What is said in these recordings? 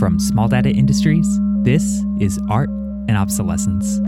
From Small Data Industries, this is Art and Obsolescence.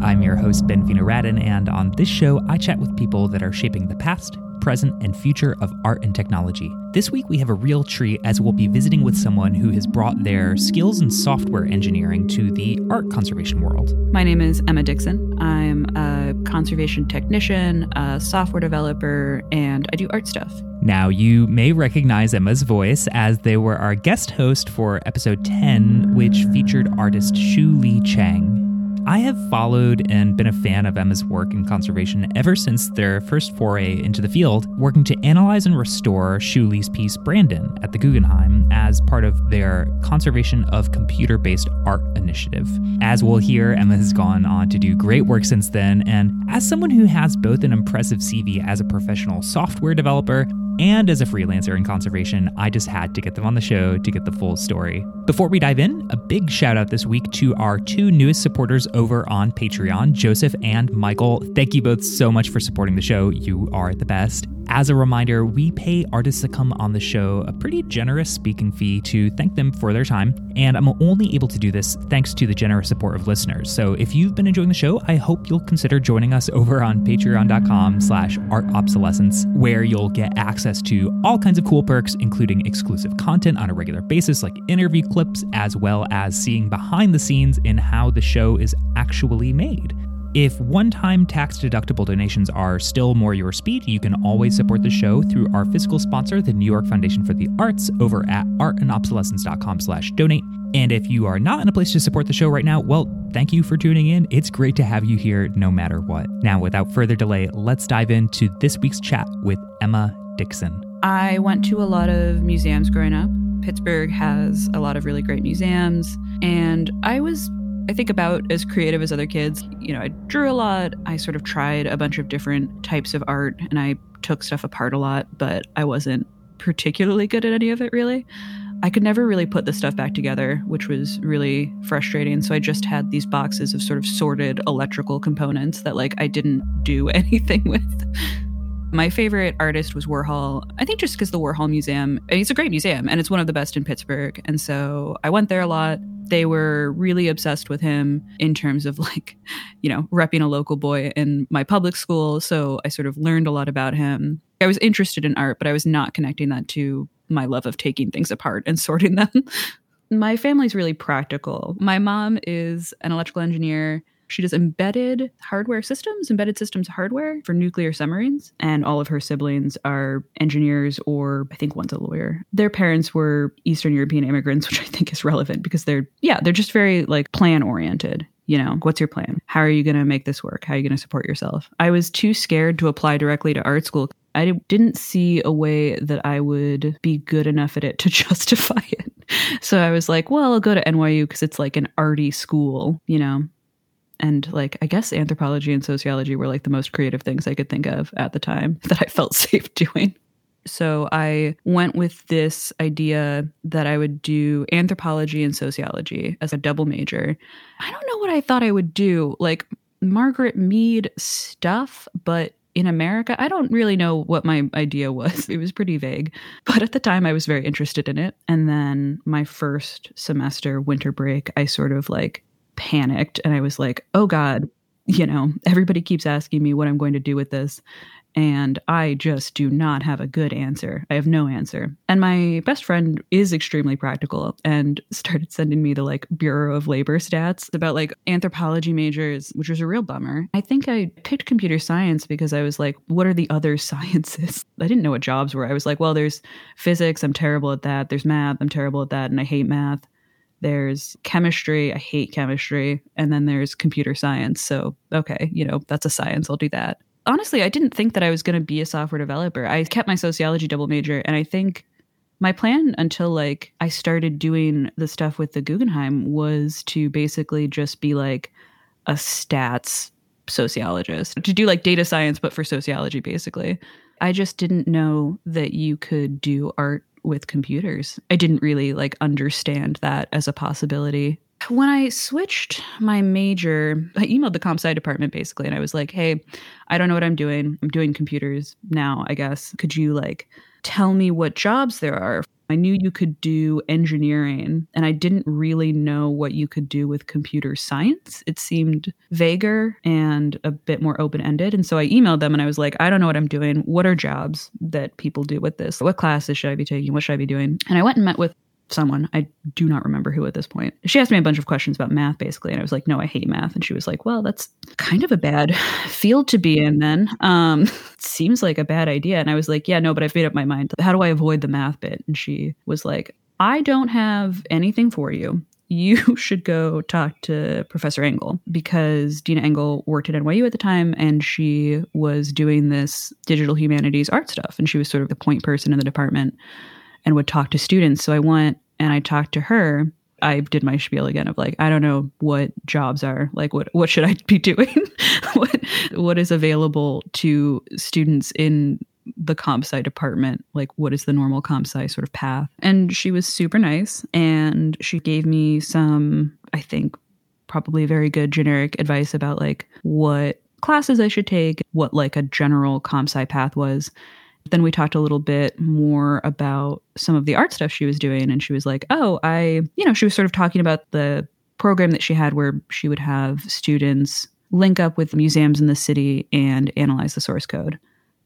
I'm your host, Ben Fino-Radin, and on this show, I chat with people that are shaping the past, present, and future of art and technology. This week, we have a real treat as we'll be visiting with someone who has brought their skills in software engineering to the art conservation world. My name is Emma Dixon. I'm a conservation technician, a software developer, and I do art stuff. Now, you may recognize Emma's voice as they were our guest host for episode 10, which featured artist Shu Lea Cheang. I have followed and been a fan of Emma's work in conservation ever since their first foray into the field, working to analyze and restore Shu Lea's piece Brandon at the Guggenheim as part of their Conservation of Computer Based Art initiative. As we'll hear, Emma has gone on to do great work since then, and as someone who has both an impressive CV as a professional software developer and as a freelancer in conservation, I just had to get them on the show to get the full story. Before we dive in, a big shout out this week to our two newest supporters over on Patreon, Joseph and Michael. Thank you both so much for supporting the show. You are the best. As a reminder, we pay artists to come on the show a pretty generous speaking fee to thank them for their time, and I'm only able to do this thanks to the generous support of listeners. So if you've been enjoying the show, I hope you'll consider joining us over on patreon.com slash artobsolescence, where you'll get access to all kinds of cool perks, including exclusive content on a regular basis like interview clips, as well as seeing behind the scenes in how the show is actually made. If one time tax deductible donations are still more your speed, you can always support the show through our fiscal sponsor, the New York Foundation for the Arts, over at artandobsolescence.com slash donate. And if you are not in a place to support the show right now, well, thank you for tuning in. It's great to have you here no matter what. Now, without further delay, let's dive into this week's chat with Emma Dixon. I went to a lot of museums growing up. Pittsburgh has a lot of really great museums, and I was I think about as creative as other kids. You know, I drew a lot. I sort of tried a bunch of different types of art and I took stuff apart a lot, but I wasn't particularly good at any of it really. I could never really put the stuff back together, which was really frustrating. So I just had these boxes of sort of sorted electrical components that like I didn't do anything with. My favorite artist was Warhol. I think just because the Warhol Museum, it's a great museum and it's one of the best in Pittsburgh. And so I went there a lot they were really obsessed with him in terms of like, you know, repping a local boy in my public school. So I sort of learned a lot about him. I was interested in art, but I was not connecting that to my love of taking things apart and sorting them. my family's really practical. My mom is an electrical engineer. She does embedded hardware systems, embedded systems hardware for nuclear submarines. And all of her siblings are engineers, or I think one's a lawyer. Their parents were Eastern European immigrants, which I think is relevant because they're, yeah, they're just very like plan oriented. You know, what's your plan? How are you going to make this work? How are you going to support yourself? I was too scared to apply directly to art school. I didn't see a way that I would be good enough at it to justify it. So I was like, well, I'll go to NYU because it's like an arty school, you know? And like i guess anthropology and sociology were like the most creative things i could think of at the time that i felt safe doing so i went with this idea that i would do anthropology and sociology as a double major i don't know what i thought i would do like margaret mead stuff but in America, I don't really know what my idea was. It was pretty vague. But at the time, I was very interested in it. And then my first semester, winter break, I sort of like panicked and I was like, oh God, you know, everybody keeps asking me what I'm going to do with this. And I just do not have a good answer. I have no answer. And my best friend is extremely practical and started sending me the like Bureau of Labor stats about like anthropology majors, which was a real bummer. I think I picked computer science because I was like, what are the other sciences? I didn't know what jobs were. I was like, well, there's physics, I'm terrible at that. There's math, I'm terrible at that. And I hate math there's chemistry i hate chemistry and then there's computer science. So okay you know that's a science i'll do that. Honestly i didn't think that i was going to be a software developer. I kept my sociology double major and i think my plan until like i started doing the stuff with the guggenheim was to basically just be like a stats sociologist to do like data science but for sociology basically. I just didn't know that you could do art with computers. I didn't really like understand that as a possibility. When I switched my major, I emailed the comp sci department basically and I was like, "Hey, I don't know what I'm doing. I'm doing computers now, I guess. Could you like tell me what jobs there are?" I knew you could do engineering, and I didn't really know what you could do with computer science. It seemed vaguer and a bit more open ended. And so I emailed them and I was like, I don't know what I'm doing. What are jobs that people do with this? What classes should I be taking? What should I be doing? And I went and met with someone. I do not remember who at this point. She asked me a bunch of questions about math, basically. And I was like, no, I hate math. And she was like, well, that's kind of a bad field to be in then. Um, seems like a bad idea. And I was like, yeah, no, but I've made up my mind. How do I avoid the math bit? And she was like, I don't have anything for you. You should go talk to Professor Engel because Deena Engel worked at NYU at the time and she was doing this digital humanities art stuff. And she was sort of the point person in the department and would talk to students. So I went and I talked to her. I did my spiel again of like, I don't know what jobs are like. What what should I be doing? what what is available to students in the comp sci department? Like, what is the normal comp sci sort of path? And she was super nice, and she gave me some, I think, probably very good generic advice about like what classes I should take, what like a general comp sci path was. Then we talked a little bit more about some of the art stuff she was doing. And she was like, oh, I, you know, she was sort of talking about the program that she had where she would have students link up with museums in the city and analyze the source code.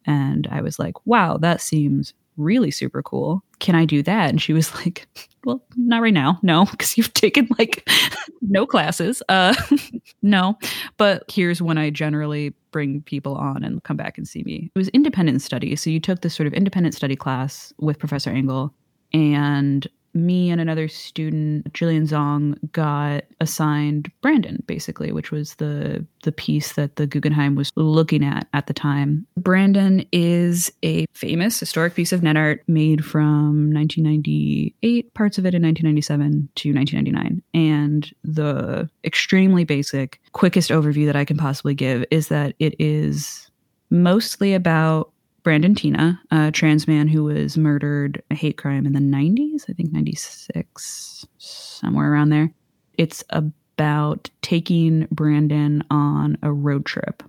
And I was like, wow, that seems really super cool. Can I do that? And she was like, well, not right now. No, because you've taken like no classes. Uh, no, but here's when I generally bring people on and come back and see me. It was independent study. So you took this sort of independent study class with Professor Engel and me and another student, Jillian Zong, got assigned Brandon, basically, which was the the piece that the Guggenheim was looking at at the time. Brandon is a famous historic piece of net art made from 1998, parts of it in 1997 to 1999. And the extremely basic, quickest overview that I can possibly give is that it is mostly about Brandon Teena, a trans man who was murdered a hate crime in the 90s, I think 96, somewhere around there. It's about taking Brandon on a road trip.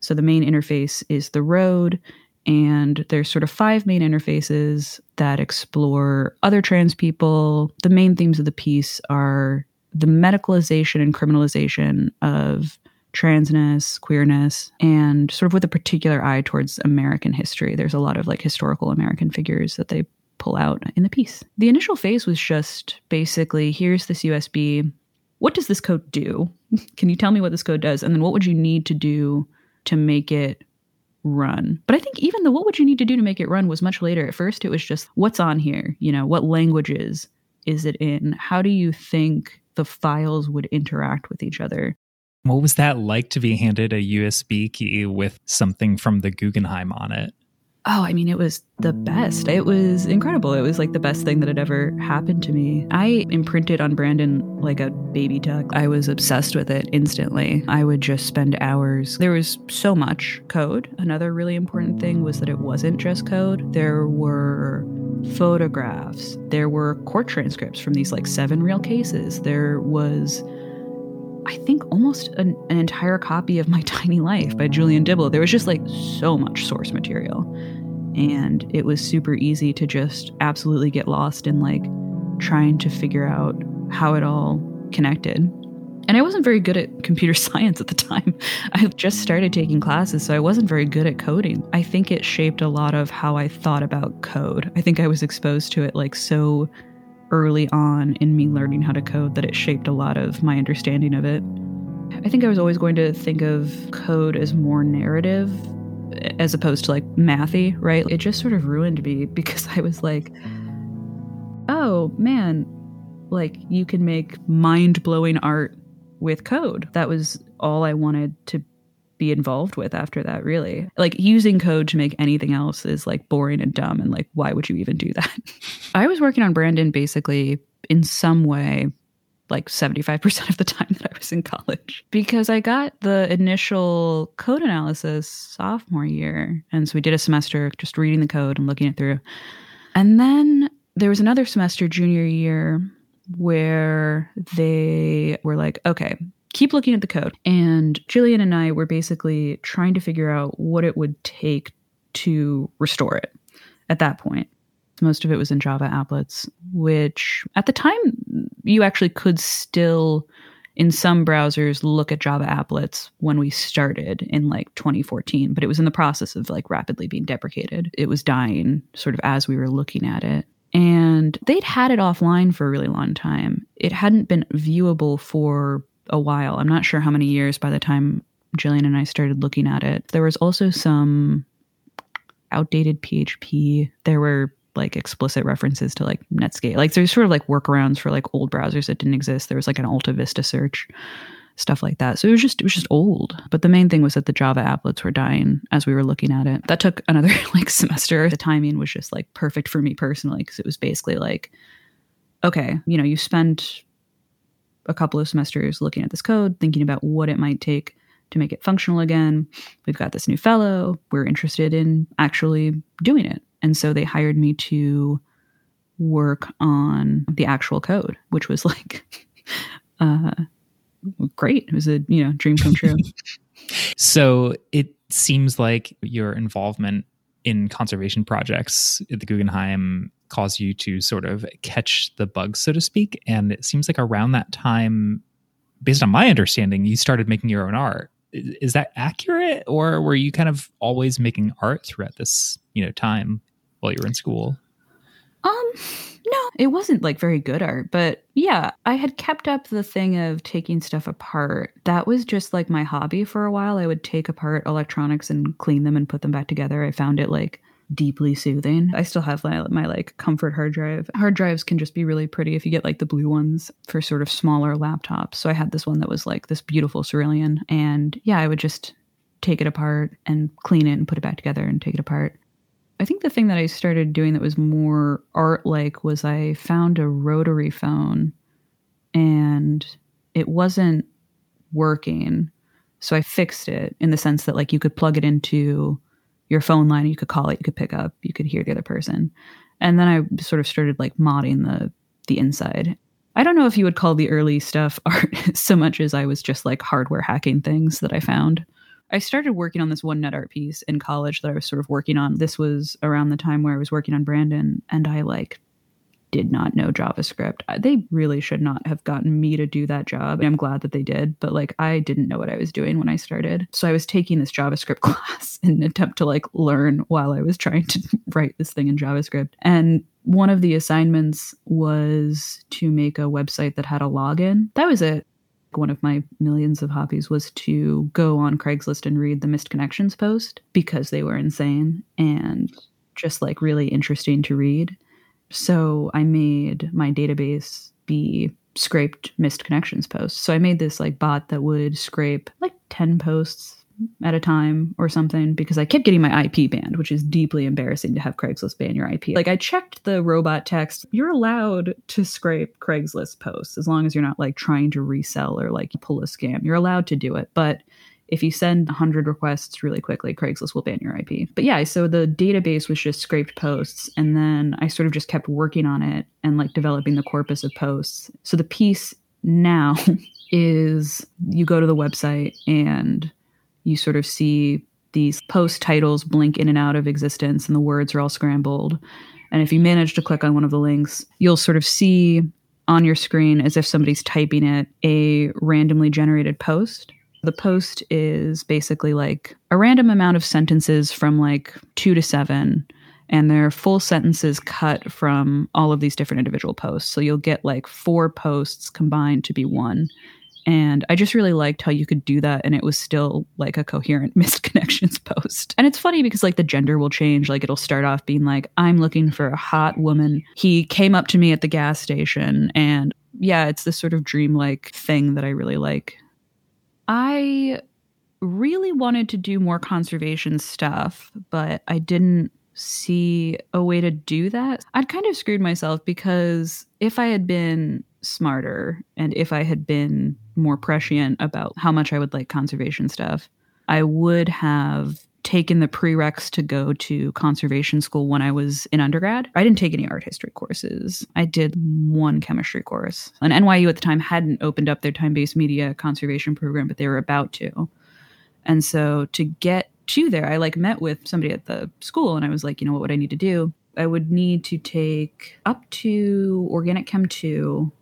So the main interface is the road, and there's sort of five main interfaces that explore other trans people. The main themes of the piece are the medicalization and criminalization of transness, queerness, and sort of with a particular eye towards American history. There's a lot of like historical American figures that they pull out in the piece. The initial phase was just basically here's this USB. What does this code do? Can you tell me what this code does? And then what would you need to do to make it run? But I think even the what would you need to do to make it run was much later. At first, it was just what's on here? You know, what languages is it in? How do you think the files would interact with each other? What was that like to be handed a USB key with something from the Guggenheim on it? Oh, I mean, it was the best. It was incredible. It was like the best thing that had ever happened to me. I imprinted on Brandon like a baby duck. I was obsessed with it instantly. I would just spend hours. There was so much code. Another really important thing was that it wasn't just code, there were photographs, there were court transcripts from these like seven real cases, there was I think almost an, an, entire copy of My Tiny Life by Julian Dibbell. There was just like so much source material. And it was super easy to just absolutely get lost in like trying to figure out how it all connected. And I wasn't very good at computer science at the time. I just started taking classes, so I wasn't very good at coding. I think it shaped a lot of how I thought about code. I think I was exposed to it like so early on in me learning how to code that it shaped a lot of my understanding of it. I think I was always going to think of code as more narrative as opposed to like mathy, right? It just sort of ruined me because I was like, oh man, like you can make mind blowing art with code. That was all I wanted to be involved with after that, really. Like using code to make anything else is like boring and dumb. And like, why would you even do that? I was working on Brandon basically in some way like 75% of the time that I was in college because I got the initial code analysis sophomore year. And so we did a semester just reading the code and looking it through. And then there was another semester junior year where they were like, okay, keep looking at the code. And Jillian and I were basically trying to figure out what it would take to restore it at that point. Most of it was in Java applets, which at the time you actually could still in some browsers look at Java applets when we started in like 2014, but it was in the process of like rapidly being deprecated. It was dying sort of as we were looking at it. And they'd had it offline for a really long time. It hadn't been viewable for a while. I'm not sure how many years by the time Jillian and I started looking at it. There was also some outdated PHP. There were like explicit references to like Netscape. Like there's sort of like workarounds for like old browsers that didn't exist. There was like an Alta Vista search, stuff like that. So it was just it was just old. But the main thing was that the Java applets were dying as we were looking at it. That took another like semester. The timing was just like perfect for me personally because it was basically like, okay, you know, you spend a couple of semesters looking at this code, thinking about what it might take to make it functional again. We've got this new fellow. We're interested in actually doing it. And so they hired me to work on the actual code, which was like uh, great. It was a you know dream come true. so it seems like your involvement in conservation projects at the Guggenheim caused you to sort of catch the bug, so to speak. And it seems like around that time, based on my understanding, you started making your own art. Is that accurate, or were you kind of always making art throughout this, you know, time? while you were in school? Um, no, it wasn't like very good art, but yeah, I had kept up the thing of taking stuff apart. That was just like my hobby for a while. I would take apart electronics and clean them and put them back together. I found it like deeply soothing. I still have my, my like comfort hard drive. Hard drives can just be really pretty if you get like the blue ones for sort of smaller laptops. So I had this one that was like this beautiful cerulean and yeah, I would just take it apart and clean it and put it back together and take it apart. I think the thing that I started doing that was more art like was I found a rotary phone and it wasn't working. So I fixed it in the sense that like you could plug it into your phone line, you could call it, you could pick up, you could hear the other person. And then I sort of started like modding the the inside. I don't know if you would call the early stuff art so much as I was just like hardware hacking things that I found. I started working on this one net art piece in college that I was sort of working on. This was around the time where I was working on Brandon, and I like did not know JavaScript. Uh, they really should not have gotten me to do that job. I'm glad that they did, but like I didn't know what I was doing when I started. So I was taking this JavaScript class in an attempt to like learn while I was trying to write this thing in JavaScript. And one of the assignments was to make a website that had a login. That was it one of my millions of hobbies was to go on Craigslist and read the missed connections post because they were insane and just like really interesting to read. So I made my database be scraped missed connections posts. So I made this like bot that would scrape like 10 posts at a time or something because I kept getting my IP banned, which is deeply embarrassing to have Craigslist ban your IP. Like I checked the robot text, you're allowed to scrape Craigslist posts as long as you're not like trying to resell or like pull a scam. You're allowed to do it, but if you send 100 requests really quickly, Craigslist will ban your IP. But yeah, so the database was just scraped posts. And then I sort of just kept working on it and like developing the corpus of posts. So the piece now is you go to the website and you sort of see these post titles blink in and out of existence and the words are all scrambled. And if you manage to click on one of the links, you'll sort of see on your screen as if somebody's typing it a randomly generated post. The post is basically like a random amount of sentences from like two to seven, and they're full sentences cut from all of these different individual posts. So you'll get like four posts combined to be one. And I just really liked how you could do that and it was still like a coherent missed connections post. And it's funny because like the gender will change. Like it'll start off being like, I'm looking for a hot woman. He came up to me at the gas station. And yeah, it's this sort of dreamlike thing that I really like. I really wanted to do more conservation stuff, but I didn't see a way to do that. I'd kind of screwed myself because if I had been smarter and if I had been more prescient about how much I would like conservation stuff, I would have taken the prereqs to go to conservation school when I was in undergrad. I didn't take any art history courses. I did one chemistry course. And NYU at the time hadn't opened up their time based media conservation program, but they were about to. And so to get to there, I like met with somebody at the school and I was like, you know, what would I need to do? I would need to take up to Organic Chem 2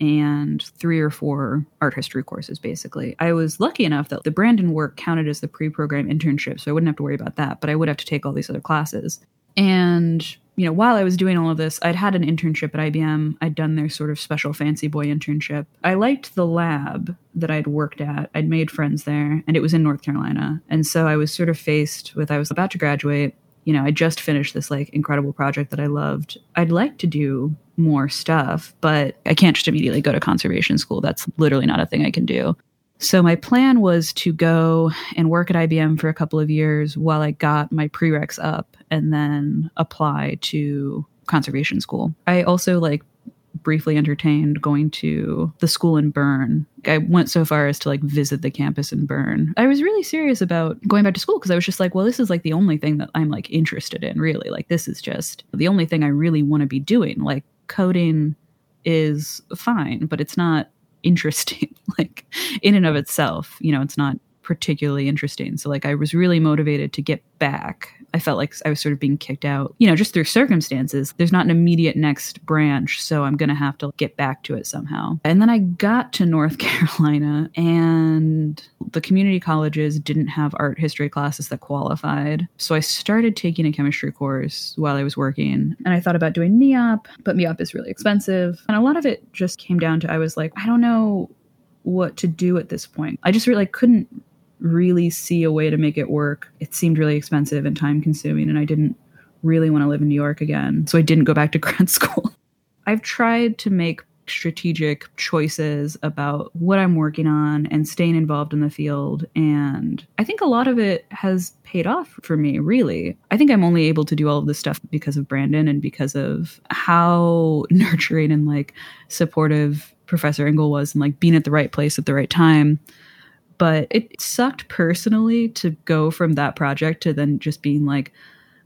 and three or four art history courses, basically. I was lucky enough that the Brandon work counted as the pre program internship, so I wouldn't have to worry about that, but I would have to take all these other classes. And, you know, while I was doing all of this, I'd had an internship at IBM. I'd done their sort of special fancy boy internship. I liked the lab that I'd worked at. I'd made friends there, and it was in North Carolina. And so I was sort of faced with I was about to graduate you know, I just finished this like incredible project that I loved. I'd like to do more stuff, but I can't just immediately go to conservation school. That's literally not a thing I can do. So my plan was to go and work at IBM for a couple of years while I got my prereqs up and then apply to conservation school. I also like briefly entertained going to the school in Bern. I went so far as to like visit the campus in Bern. I was really serious about going back to school because I was just like, well, this is like the only thing that I'm like interested in, really. Like, this is just the only thing I really want to be doing. Like, coding is fine, but it's not interesting, like, in and of itself. You know, it's not particularly interesting. So, like, I was really motivated to get back I felt like I was sort of being kicked out, you know, just through circumstances. There's not an immediate next branch, so I'm going to have to get back to it somehow. And then I got to North Carolina, and the community colleges didn't have art history classes that qualified. So I started taking a chemistry course while I was working, and I thought about doing MEOP, but MEOP is really expensive. And a lot of it just came down to I was like, I don't know what to do at this point. I just really couldn't really see a way to make it work. It seemed really expensive and time consuming, and I didn't really want to live in New York again. So I didn't go back to grad school. I've tried to make strategic choices about what I'm working on and staying involved in the field. And I think a lot of it has paid off for me, really. I think I'm only able to do all of this stuff because of Brandon and because of how nurturing and like supportive Professor Engel was and like being at the right place at the right time but it sucked personally to go from that project to then just being like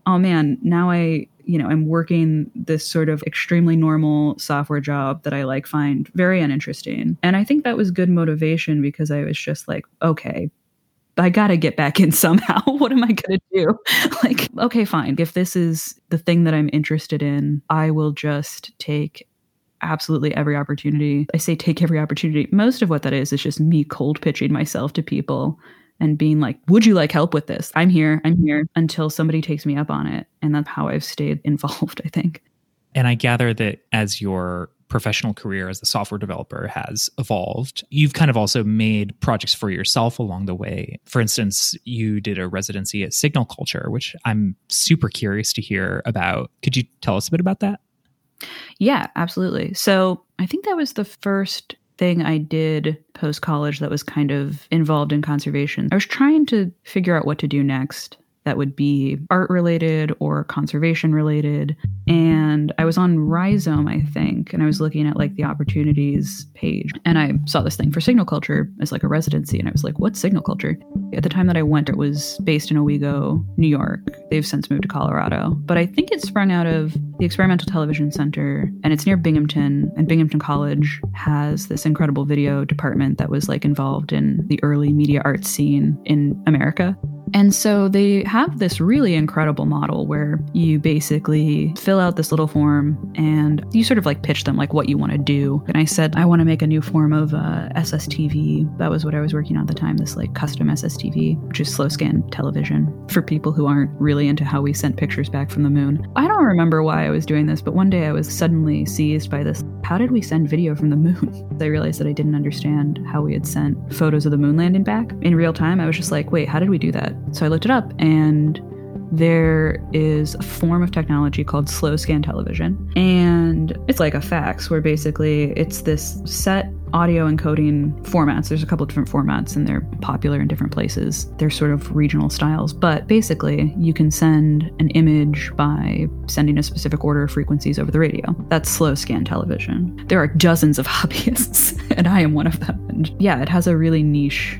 oh man now i you know i'm working this sort of extremely normal software job that i like find very uninteresting and i think that was good motivation because i was just like okay I got to get back in somehow. what am I going to do? like, okay, fine. If this is the thing that I'm interested in, I will just take absolutely every opportunity. I say take every opportunity. Most of what that is is just me cold pitching myself to people and being like, Would you like help with this? I'm here, I'm here until somebody takes me up on it. And that's how I've stayed involved, I think. And I gather that as your professional career as a software developer has evolved, you've kind of also made projects for yourself along the way. For instance, you did a residency at Signal Culture, which I'm super curious to hear about. Could you tell us a bit about that? Yeah, absolutely. So I think that was the first thing I did post college that was kind of involved in conservation. I was trying to figure out what to do next that would be art related or conservation related. And I was on Rhizome, I think, and I was looking at like the opportunities page. And I saw this thing for signal culture as like a residency. And I was like, what's signal culture? At the time that I went, it was based in Owego, New York. They've since moved to Colorado. But I think it sprung out of the Experimental Television Center, and it's near Binghamton. And Binghamton College has this incredible video department that was like involved in the early media arts scene in America. And so they have this really incredible model where you basically fill out this little form and you sort of like pitch them like what you want to do. And I said, I want to make a new form of uh, SSTV. That was what I was working on at the time, this like custom SSTV, which is slow scan television for people who aren't really into how we sent pictures back from the moon. I don't remember why I was doing this, but one day I was suddenly seized by this. How did we send video from the moon? I realized that I didn't understand how we had sent photos of the moon landing back in real time. I was just like, wait, how did we do that? So I looked it up and there is a form of technology called slow scan television. And it's like a fax where basically it's this set audio encoding formats. There's a couple different formats and they're popular in different places. They're sort of regional styles, but basically you can send an image by sending a specific order of frequencies over the radio. That's slow scan television. There are dozens of hobbyists, and I am one of them. And yeah, it has a really niche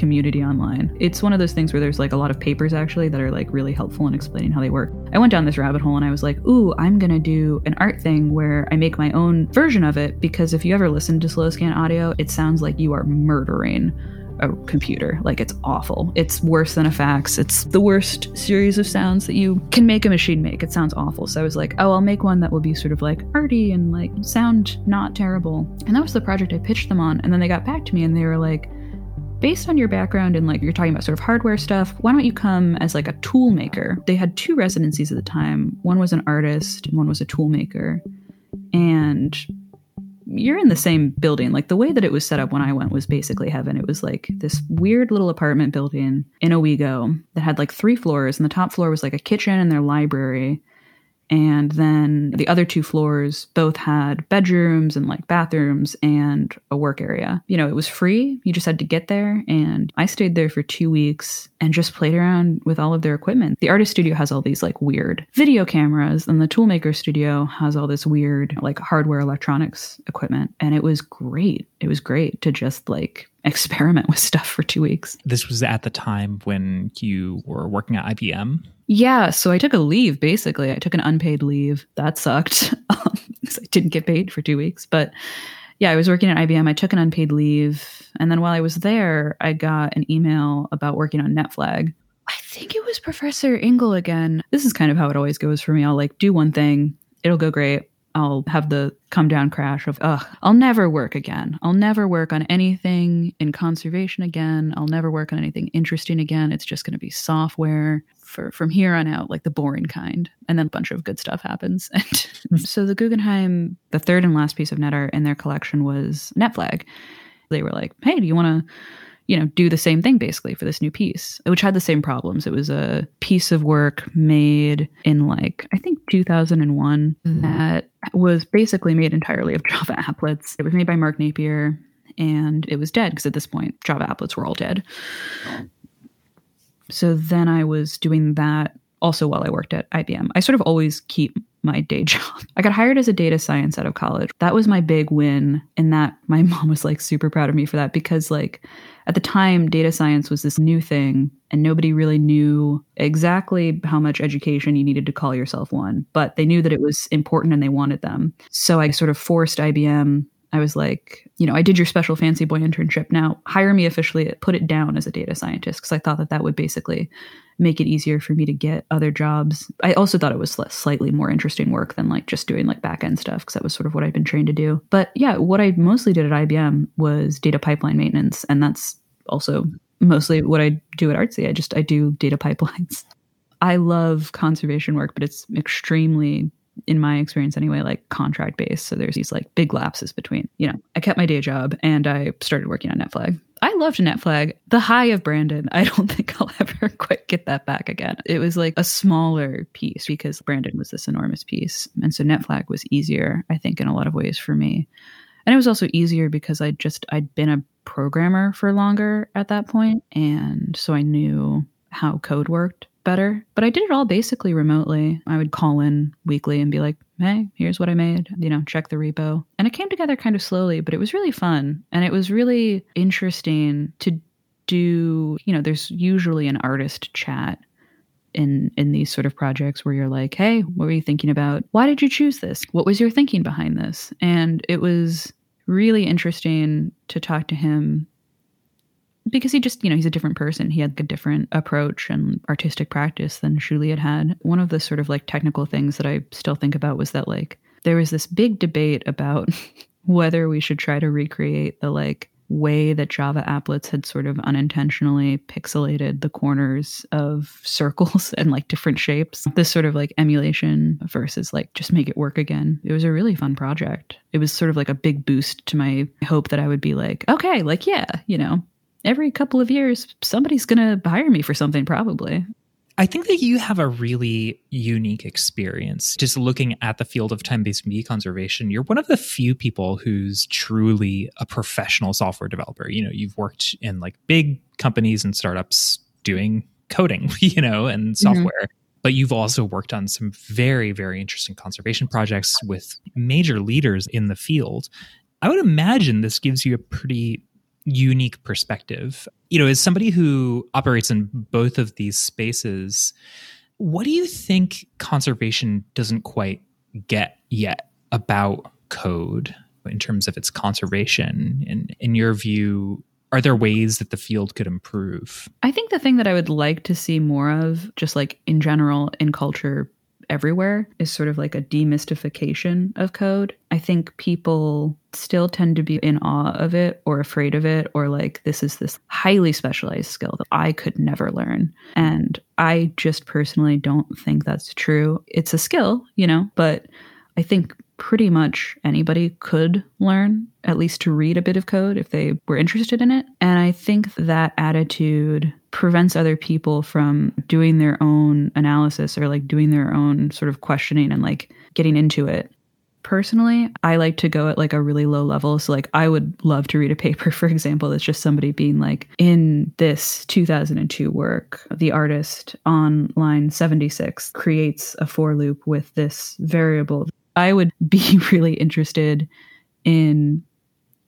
community online. It's one of those things where there's like a lot of papers actually that are like really helpful in explaining how they work. I went down this rabbit hole and I was like, ooh, I'm gonna do an art thing where I make my own version of it because if you ever listen to slow scan audio, it sounds like you are murdering a computer. Like it's awful. It's worse than a fax. It's the worst series of sounds that you can make a machine make. It sounds awful. So I was like, oh, I'll make one that will be sort of like arty and like sound not terrible. And that was the project I pitched them on. And then they got back to me and they were like, based on your background and like you're talking about sort of hardware stuff, why don't you come as like a tool maker? They had two residencies at the time. One was an artist and one was a tool maker. And you're in the same building. Like the way that it was set up when I went was basically heaven. It was like this weird little apartment building in Owego that had like three floors, and the top floor was like a kitchen and their library. And then the other two floors both had bedrooms and like bathrooms and a work area. You know, it was free. You just had to get there. And I stayed there for two weeks and just played around with all of their equipment. The artist studio has all these like weird video cameras, and the toolmaker studio has all this weird like hardware electronics equipment. And it was great. It was great to just like experiment with stuff for two weeks. This was at the time when you were working at IBM. Yeah, so I took a leave basically. I took an unpaid leave. That sucked. Um, I didn't get paid for two weeks. But yeah, I was working at IBM. I took an unpaid leave. And then while I was there, I got an email about working on NetFlag. I think it was Professor Engel again. This is kind of how it always goes for me. I'll like do one thing, it'll go great. I'll have the come down crash of, ugh, I'll never work again. I'll never work on anything in conservation again. I'll never work on anything interesting again. It's just going to be software for from here on out, like the boring kind. And then a bunch of good stuff happens. And hmm. so the Guggenheim, the third and last piece of net art in their collection was NetFlag. They were like, hey, do you want to you know, do the same thing basically for this new piece, which had the same problems. It was a piece of work made in like, I think 2001 mm-hmm. that was basically made entirely of Java applets. It was made by Mark Napier and it was dead because at this point, Java applets were all dead. So then I was doing that also while I worked at IBM. I sort of always keep my day job. I got hired as a data science out of college. That was my big win. And that my mom was like super proud of me for that because, like, at the time, data science was this new thing and nobody really knew exactly how much education you needed to call yourself one, but they knew that it was important and they wanted them. So I sort of forced IBM I was like, you know, I did your special fancy boy internship. Now hire me officially, put it down as a data scientist because I thought that that would basically make it easier for me to get other jobs. I also thought it was slightly more interesting work than like just doing like back end stuff because that was sort of what I'd been trained to do. But yeah, what I mostly did at IBM was data pipeline maintenance, and that's also mostly what I do at Artsy. I just I do data pipelines. I love conservation work, but it's extremely in my experience anyway, like contract based. So there's these like big lapses between, you know, I kept my day job and I started working on NetFlag. I loved NetFlag. The high of Brandon, I don't think I'll ever quite get that back again. It was like a smaller piece because Brandon was this enormous piece. And so NetFlag was easier, I think, in a lot of ways for me. And it was also easier because I just, I'd been a programmer for longer at that point, And so I knew how code worked better. But I did it all basically remotely. I would call in weekly and be like, hey, here's what I made, you know, check the repo. And it came together kind of slowly, but it was really fun. And it was really interesting to do, you know, there's usually an artist chat in in these sort of projects where you're like, "Hey, what were you thinking about? Why did you choose this? What was your thinking behind this?" And it was really interesting to talk to him because he just, you know, he's a different person. He had a different approach and artistic practice than Shu Lea had had. One of the sort of like technical things that I still think about was that like there was this big debate about whether we should try to recreate the like way that Java applets had sort of unintentionally pixelated the corners of circles and like different shapes. This sort of like emulation versus like just make it work again. It was a really fun project. It was sort of like a big boost to my hope that I would be like, okay, like, yeah, you know, every couple of years, somebody's going to hire me for something, probably. I think that you have a really unique experience. Just looking at the field of time based media conservation, you're one of the few people who's truly a professional software developer. You know, you've worked in like big companies and startups doing coding, you know, and mm-hmm. software. Mm-hmm. But you've also worked on some very, very interesting conservation projects with major leaders in the field. I would imagine this gives you a pretty unique perspective. You know, as somebody who operates in both of these spaces, what do you think conservation doesn't quite get yet about code in terms of its conservation? And in your view, are there ways that the field could improve? I think the thing that I would like to see more of, just like in general in culture everywhere, is sort of like a demystification of code. I think people still tend to be in awe of it or afraid of it, or like this is this highly specialized skill that I could never learn. And I just personally don't think that's true. It's a skill, you know, but I think pretty much anybody could learn at least to read a bit of code if they were interested in it. And I think that attitude prevents other people from doing their own analysis or like doing their own sort of questioning and like getting into it. Personally, I like to go at like a really low level. So, like, I would love to read a paper, for example, that's just somebody being like, in this 2002 work, the artist on line 76 creates a for loop with this variable I would be really interested in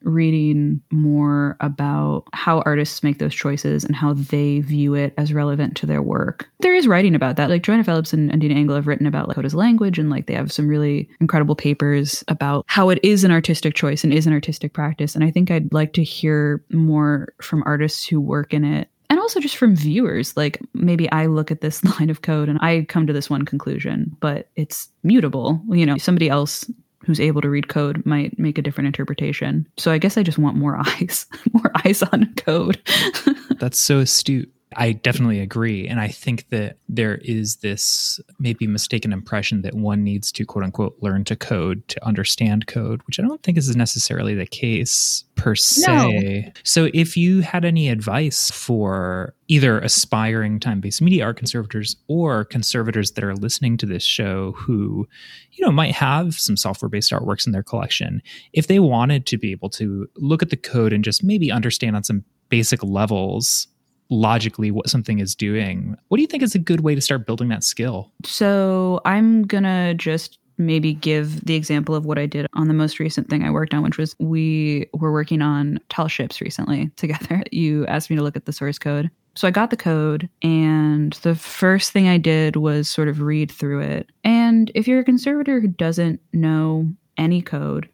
reading more about how artists make those choices and how they view it as relevant to their work. There is writing about that. Like Joanna Phillips and, and Deena have written about code language and like they have some really incredible papers about how it is an artistic choice and is an artistic practice. And I think I'd like to hear more from artists who work in it and also just from viewers like maybe i look at this line of code and i come to this one conclusion but it's mutable. You know somebody else who's able to read code might make a different interpretation. So i guess i just want more eyes more eyes on code. That's so astute I definitely agree. And I think that there is this maybe mistaken impression that one needs to quote unquote learn to code to understand code, which I don't think is necessarily the case per se. No. So if you had any advice for either aspiring time based media art conservators or conservators that are listening to this show who, you know, might have some software based artworks in their collection, if they wanted to be able to look at the code and just maybe understand on some basic levels logically what something is doing. What do you think is a good way to start building that skill? So I'm going to just maybe give the example of what I did on the most recent thing I worked on, which was we were working on tall ships recently together. You asked me to look at the source code. So I got the code, and the first thing I did was sort of read through it. And if you're a conservator who doesn't know any code,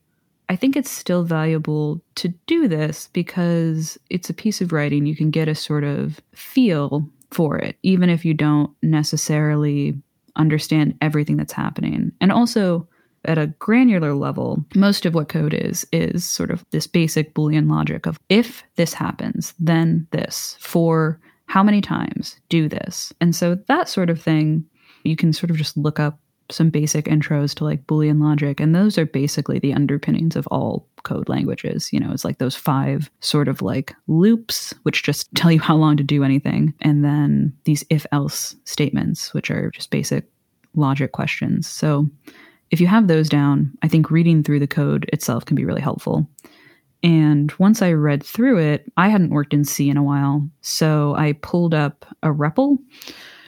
I think it's still valuable to do this because it's a piece of writing. You can get a sort of feel for it, even if you don't necessarily understand everything that's happening. And also, at a granular level, most of what code is, is sort of this basic Boolean logic of if this happens, then this. For how many times do this? And so that sort of thing, you can sort of just look up some basic intros to like Boolean logic. And those are basically the underpinnings of all code languages. You know, it's like those five sort of like loops, which just tell you how long to do anything. And then these if else statements, which are just basic logic questions. So if you have those down, I think reading through the code itself can be really helpful. And once I read through it, I hadn't worked in C in a while. So I pulled up a REPL,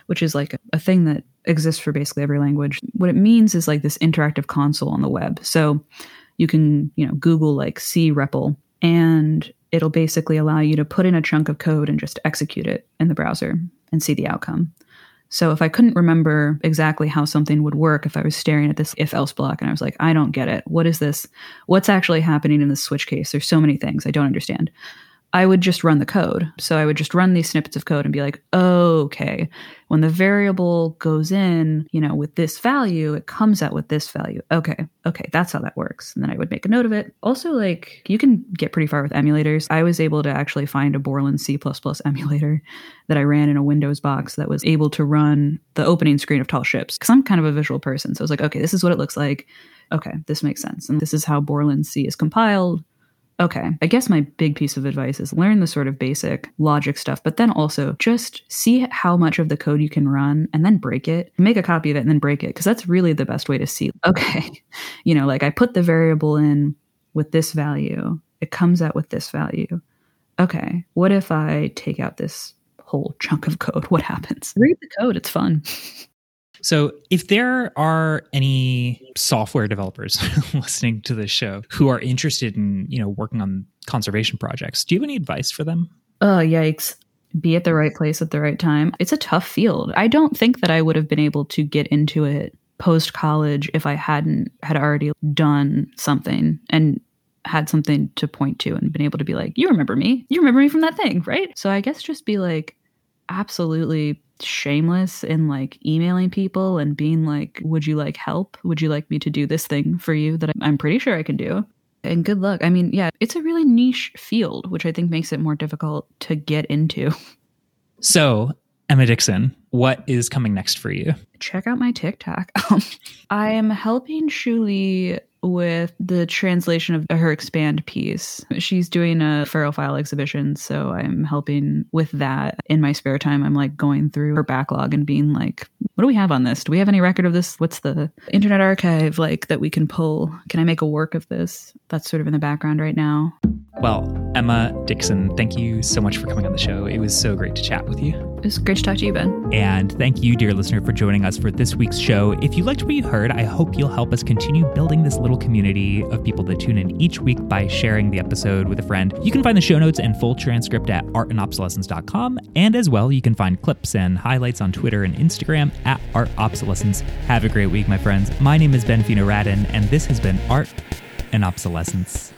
which is like a, a thing that exists for basically every language. What it means is like this interactive console on the web. So you can, you know, Google like C REPL and it'll basically allow you to put in a chunk of code and just execute it in the browser and see the outcome. So if I couldn't remember exactly how something would work, if I was staring at this if else block and I was like, I don't get it. What is this? What's actually happening in this switch case? There's so many things I don't understand. I would just run the code. So I would just run these snippets of code and be like, oh, okay, when the variable goes in, you know, with this value, it comes out with this value. Okay, okay, that's how that works. And then I would make a note of it. Also, like, you can get pretty far with emulators. I was able to actually find a Borland C emulator that I ran in a Windows box that was able to run the opening screen of Tall Ships. Because I'm kind of a visual person. So I was like, okay, this is what it looks like. Okay, this makes sense. And this is how Borland C is compiled Okay, I guess my big piece of advice is learn the sort of basic logic stuff, but then also just see how much of the code you can run and then break it. Make a copy of it and then break it because that's really the best way to see. Okay, you know, like I put the variable in with this value, it comes out with this value. Okay, what if I take out this whole chunk of code? What happens? Read the code, it's fun. So, if there are any software developers listening to this show who are interested in, you know, working on conservation projects, do you have any advice for them? Oh, yikes. Be at the right place at the right time. It's a tough field. I don't think that I would have been able to get into it post college if I hadn't had already done something. And had something to point to and been able to be like, you remember me. You remember me from that thing, right? So I guess just be like absolutely shameless in like emailing people and being like, would you like help? Would you like me to do this thing for you that I'm pretty sure I can do? And good luck. I mean, yeah, it's a really niche field, which I think makes it more difficult to get into. So, Emma Dixon, what is coming next for you? Check out my TikTok. I am helping Shu Lea with the translation of her expand piece. She's doing a File exhibition, so I'm helping with that in my spare time. I'm like going through her backlog and being like, what do we have on this? Do we have any record of this? What's the internet archive like that we can pull? Can I make a work of this? That's sort of in the background right now. Well, Emma Dixon, thank you so much for coming on the show. It was so great to chat with you. It was great to talk to you, Ben. And thank you, dear listener, for joining us for this week's show. If you liked what you heard, I hope you'll help us continue building this little community of people that tune in each week by sharing the episode with a friend. You can find the show notes and full transcript at artandobsolescence.com. And as well, you can find clips and highlights on Twitter and Instagram at artobsolescence. Have a great week, my friends. My name is Ben Fino Radin, and this has been Art and Obsolescence.